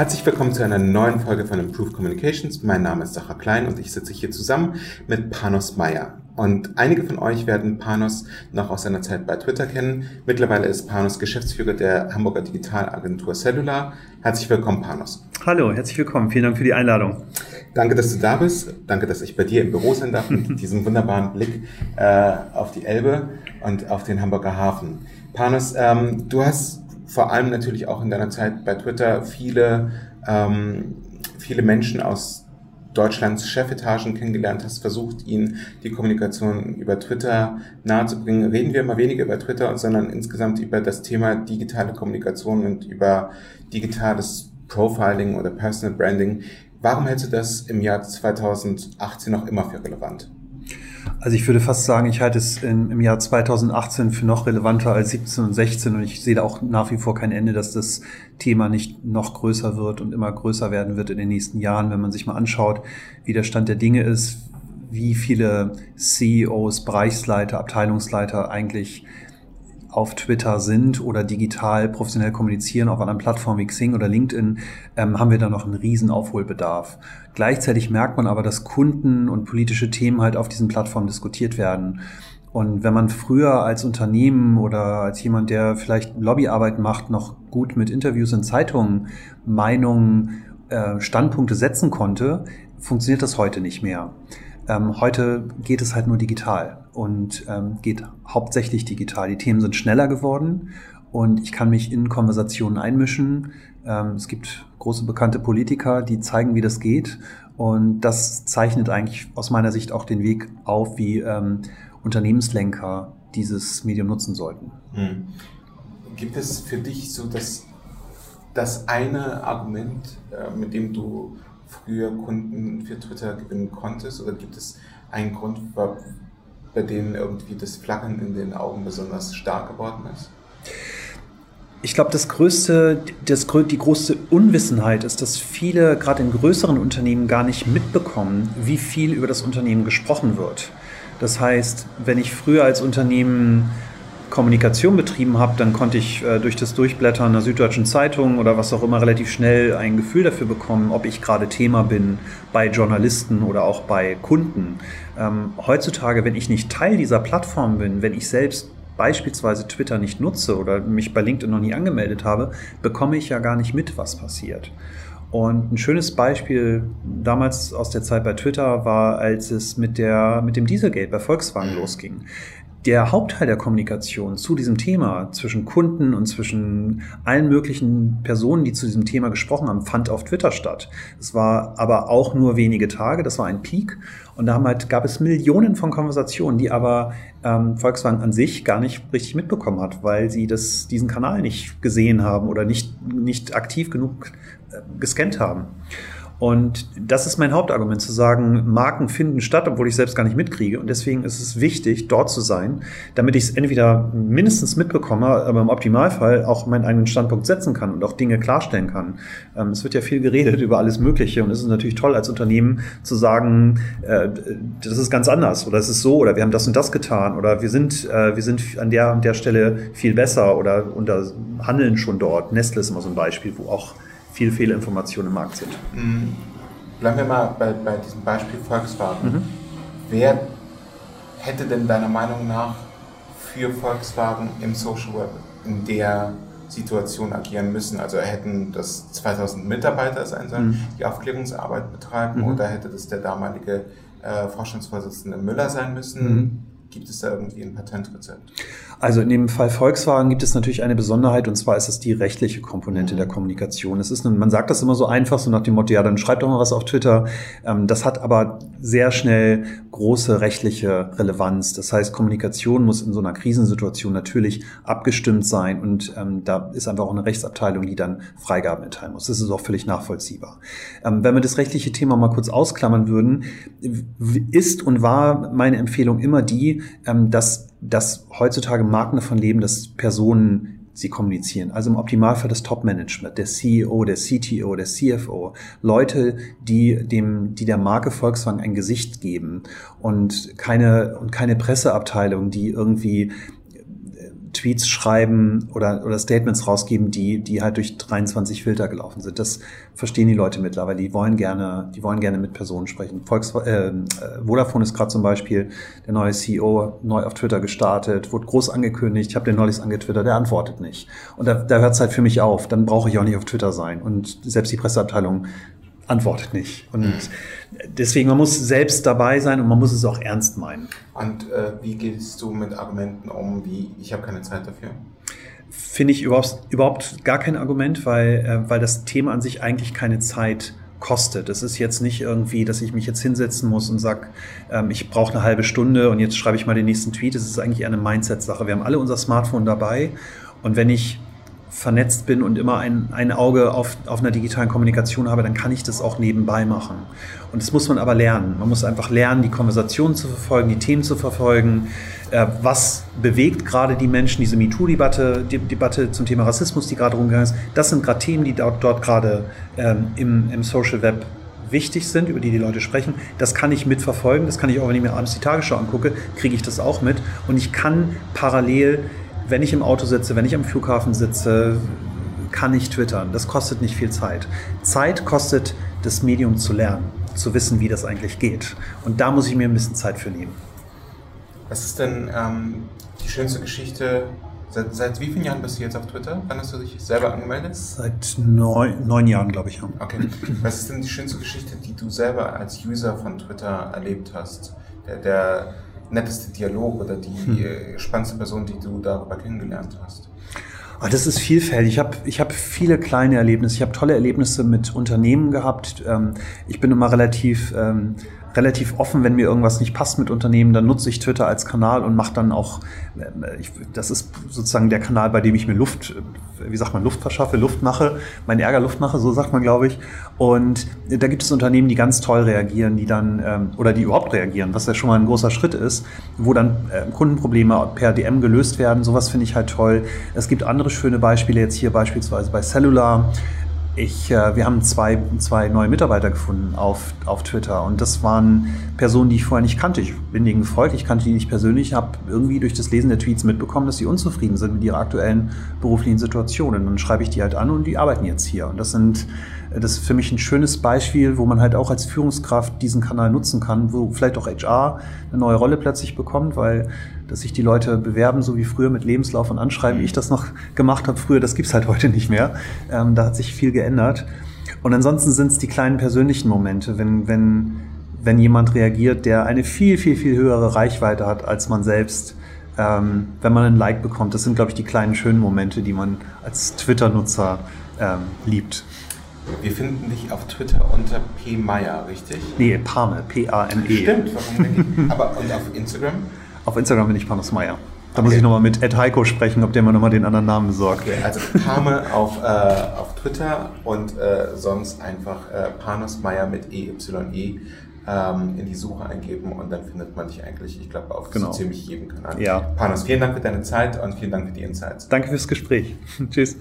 Herzlich willkommen zu einer neuen Folge von Improve Communications. Mein Name ist Sacha Klein und ich sitze hier zusammen mit Panos Meyer. Und einige von euch werden Panos noch aus seiner Zeit bei Twitter kennen. Mittlerweile ist Panos Geschäftsführer der Hamburger Digitalagentur Cellular. Herzlich willkommen, Panos. Hallo, herzlich willkommen. Vielen Dank für die Einladung. Danke, dass du da bist. Danke, dass ich bei dir im Büro sein darf mit diesem wunderbaren Blick äh, auf die Elbe und auf den Hamburger Hafen. Panos, ähm, du hast vor allem natürlich auch in deiner Zeit bei Twitter viele, ähm, viele Menschen aus Deutschlands Chefetagen kennengelernt hast, versucht, ihnen die Kommunikation über Twitter nahezubringen. Reden wir immer weniger über Twitter, sondern insgesamt über das Thema digitale Kommunikation und über digitales Profiling oder Personal Branding. Warum hältst du das im Jahr 2018 noch immer für relevant? Also ich würde fast sagen, ich halte es im Jahr 2018 für noch relevanter als 17 und 16 und ich sehe da auch nach wie vor kein Ende, dass das Thema nicht noch größer wird und immer größer werden wird in den nächsten Jahren, wenn man sich mal anschaut, wie der Stand der Dinge ist, wie viele CEOs, Bereichsleiter, Abteilungsleiter eigentlich auf Twitter sind oder digital professionell kommunizieren auf anderen Plattformen wie Xing oder LinkedIn, ähm, haben wir da noch einen riesen Aufholbedarf. Gleichzeitig merkt man aber, dass Kunden und politische Themen halt auf diesen Plattformen diskutiert werden. Und wenn man früher als Unternehmen oder als jemand, der vielleicht Lobbyarbeit macht, noch gut mit Interviews in Zeitungen Meinungen, äh, Standpunkte setzen konnte, funktioniert das heute nicht mehr. Ähm, heute geht es halt nur digital und ähm, geht hauptsächlich digital. Die Themen sind schneller geworden und ich kann mich in Konversationen einmischen. Ähm, es gibt große bekannte Politiker, die zeigen, wie das geht. Und das zeichnet eigentlich aus meiner Sicht auch den Weg auf, wie ähm, Unternehmenslenker dieses Medium nutzen sollten. Hm. Gibt es für dich so das, das eine Argument, äh, mit dem du früher Kunden für Twitter gewinnen konntest? Oder gibt es einen Grund, bei dem irgendwie das Flackern in den Augen besonders stark geworden ist? Ich glaube, das größte, das, die größte Unwissenheit ist, dass viele, gerade in größeren Unternehmen, gar nicht mitbekommen, wie viel über das Unternehmen gesprochen wird. Das heißt, wenn ich früher als Unternehmen Kommunikation betrieben habe, dann konnte ich äh, durch das Durchblättern einer Süddeutschen Zeitung oder was auch immer relativ schnell ein Gefühl dafür bekommen, ob ich gerade Thema bin bei Journalisten oder auch bei Kunden. Ähm, heutzutage, wenn ich nicht Teil dieser Plattform bin, wenn ich selbst beispielsweise Twitter nicht nutze oder mich bei LinkedIn noch nie angemeldet habe, bekomme ich ja gar nicht mit, was passiert. Und ein schönes Beispiel damals aus der Zeit bei Twitter war, als es mit, der, mit dem Dieselgate bei Volkswagen losging der Hauptteil der Kommunikation zu diesem Thema zwischen Kunden und zwischen allen möglichen Personen, die zu diesem Thema gesprochen haben, fand auf Twitter statt. Es war aber auch nur wenige Tage, das war ein Peak. Und da halt, gab es Millionen von Konversationen, die aber ähm, Volkswagen an sich gar nicht richtig mitbekommen hat, weil sie das, diesen Kanal nicht gesehen haben oder nicht, nicht aktiv genug äh, gescannt haben. Und das ist mein Hauptargument, zu sagen, Marken finden statt, obwohl ich selbst gar nicht mitkriege. Und deswegen ist es wichtig, dort zu sein, damit ich es entweder mindestens mitbekomme, aber im Optimalfall auch meinen eigenen Standpunkt setzen kann und auch Dinge klarstellen kann. Ähm, es wird ja viel geredet über alles Mögliche und es ist natürlich toll als Unternehmen zu sagen, äh, das ist ganz anders oder es ist so oder wir haben das und das getan oder wir sind, äh, wir sind an der und der Stelle viel besser oder unter handeln schon dort. Nestle ist immer so ein Beispiel, wo auch viel Fehlinformationen im Markt sind. Mhm. Bleiben wir mal bei, bei diesem Beispiel Volkswagen. Mhm. Wer hätte denn deiner Meinung nach für Volkswagen im Social Web in der Situation agieren müssen? Also hätten das 2000 Mitarbeiter sein sollen, mhm. die Aufklärungsarbeit betreiben, mhm. oder hätte das der damalige äh, Vorstandsvorsitzende Müller sein müssen? Gibt es da irgendwie ein Patentrezept? Also in dem Fall Volkswagen gibt es natürlich eine Besonderheit und zwar ist es die rechtliche Komponente der Kommunikation. Es ist, man sagt das immer so einfach, so nach dem Motto, ja, dann schreibt doch mal was auf Twitter. Ähm, das hat aber sehr schnell große rechtliche Relevanz. Das heißt, Kommunikation muss in so einer Krisensituation natürlich abgestimmt sein und ähm, da ist einfach auch eine Rechtsabteilung, die dann Freigaben erteilen muss. Das ist auch völlig nachvollziehbar. Ähm, wenn wir das rechtliche Thema mal kurz ausklammern würden, ist und war meine Empfehlung immer die, ähm, dass, dass heutzutage Marken davon leben, dass Personen sie kommunizieren. Also im Optimalfall das Top-Management, der CEO, der CTO, der CFO, Leute, die dem, die der Marke Volkswagen ein Gesicht geben und keine, und keine Presseabteilung, die irgendwie Tweets schreiben oder, oder Statements rausgeben, die, die halt durch 23 Filter gelaufen sind. Das verstehen die Leute mittlerweile. Die wollen gerne, die wollen gerne mit Personen sprechen. Volks, äh, äh Vodafone ist gerade zum Beispiel der neue CEO neu auf Twitter gestartet, wurde groß angekündigt. Ich habe den neulich angetwittert, der antwortet nicht. Und da, da hört es halt für mich auf. Dann brauche ich auch nicht auf Twitter sein. Und selbst die Presseabteilung antwortet nicht. Und mhm. deswegen, man muss selbst dabei sein und man muss es auch ernst meinen. Und äh, wie gehst du mit Argumenten um, wie ich habe keine Zeit dafür? Finde ich überhaupt, überhaupt gar kein Argument, weil, äh, weil das Thema an sich eigentlich keine Zeit kostet. Es ist jetzt nicht irgendwie, dass ich mich jetzt hinsetzen muss und sage, ähm, ich brauche eine halbe Stunde und jetzt schreibe ich mal den nächsten Tweet. Es ist eigentlich eher eine Mindset-Sache. Wir haben alle unser Smartphone dabei und wenn ich vernetzt bin und immer ein, ein Auge auf, auf einer digitalen Kommunikation habe, dann kann ich das auch nebenbei machen. Und das muss man aber lernen. Man muss einfach lernen, die Konversationen zu verfolgen, die Themen zu verfolgen. Äh, was bewegt gerade die Menschen, diese MeToo-Debatte, die Debatte zum Thema Rassismus, die gerade rumgegangen ist. Das sind gerade Themen, die dort, dort gerade ähm, im, im Social Web wichtig sind, über die die Leute sprechen. Das kann ich mitverfolgen. Das kann ich auch, wenn ich mir abends die Tagesschau angucke, kriege ich das auch mit. Und ich kann parallel wenn ich im Auto sitze, wenn ich am Flughafen sitze, kann ich twittern. Das kostet nicht viel Zeit. Zeit kostet das Medium zu lernen, zu wissen, wie das eigentlich geht. Und da muss ich mir ein bisschen Zeit für nehmen. Was ist denn ähm, die schönste Geschichte? Seit, seit, wie vielen Jahren bist du jetzt auf Twitter? Wann hast du dich selber angemeldet? Seit neun, neun Jahren, glaube ich. Okay. Was ist denn die schönste Geschichte, die du selber als User von Twitter erlebt hast? Der, der netteste Dialog oder die hm. Äh, spannendste Person, die du darüber kennengelernt hast? Ah, das ist vielfältig. Ich habe ich hab viele kleine Erlebnisse. Ich habe tolle Erlebnisse mit Unternehmen gehabt. Ähm, ich bin immer relativ ähm, relativ offen, wenn mir irgendwas nicht passt mit Unternehmen, dann nutze ich Twitter als Kanal und mache dann auch, äh, ich, das ist sozusagen der Kanal, bei dem ich mir Luft, wie sagt man, Luft verschaffe, Luft mache, meinen Ärger Luft mache, so sagt man, glaube ich. Und da gibt es Unternehmen, die ganz toll reagieren, die dann, ähm, oder die überhaupt reagieren, was ja schon mal ein großer Schritt ist, wo dann äh, Kundenprobleme per DM gelöst werden. Sowas finde ich halt toll. Es gibt andere schöne Beispiele, jetzt hier beispielsweise bei Cellular ich, äh, wir haben zwei, zwei neue Mitarbeiter gefunden auf, auf Twitter und das waren Personen, die ich vorher nicht kannte. Ich bin denen gefolgt, ich kannte die nicht persönlich, habe irgendwie durch das Lesen der Tweets mitbekommen, dass sie unzufrieden sind mit ihrer aktuellen beruflichen Situation. Und dann schreibe ich die halt an und die arbeiten jetzt hier. Und das sind das ist für mich ein schönes Beispiel, wo man halt auch als Führungskraft diesen Kanal nutzen kann, wo vielleicht auch HR eine neue Rolle plötzlich bekommt, weil dass sich die Leute bewerben, so wie früher mit Lebenslauf und Anschreiben, wie ich das noch gemacht habe früher, das gibt's halt heute nicht mehr. Ähm, da hat sich viel geändert. Und ansonsten sind es die kleinen persönlichen Momente, wenn, wenn, wenn jemand reagiert, der eine viel, viel, viel höhere Reichweite hat als man selbst. Ähm, wenn man ein Like bekommt, das sind, glaube ich, die kleinen schönen Momente, die man als Twitter-Nutzer ähm, liebt. Wir finden dich auf Twitter unter P. Meyer, richtig? Nee, Pame, P-A-M-E. Stimmt, warum denn Aber und auf Instagram? Auf Instagram bin ich Panos Meyer. Da muss ich nochmal mit Ed Heiko sprechen, ob der mir nochmal den anderen Namen besorgt. Okay, also Pame auf, äh, auf Twitter und äh, sonst einfach äh, Panosmeier mit EYE ähm, in die Suche eingeben und dann findet man dich eigentlich, ich glaube, auf genau. so ziemlich jedem Kanal. Ja. Panos, vielen Dank für deine Zeit und vielen Dank für die Insights. Danke fürs Gespräch. Tschüss.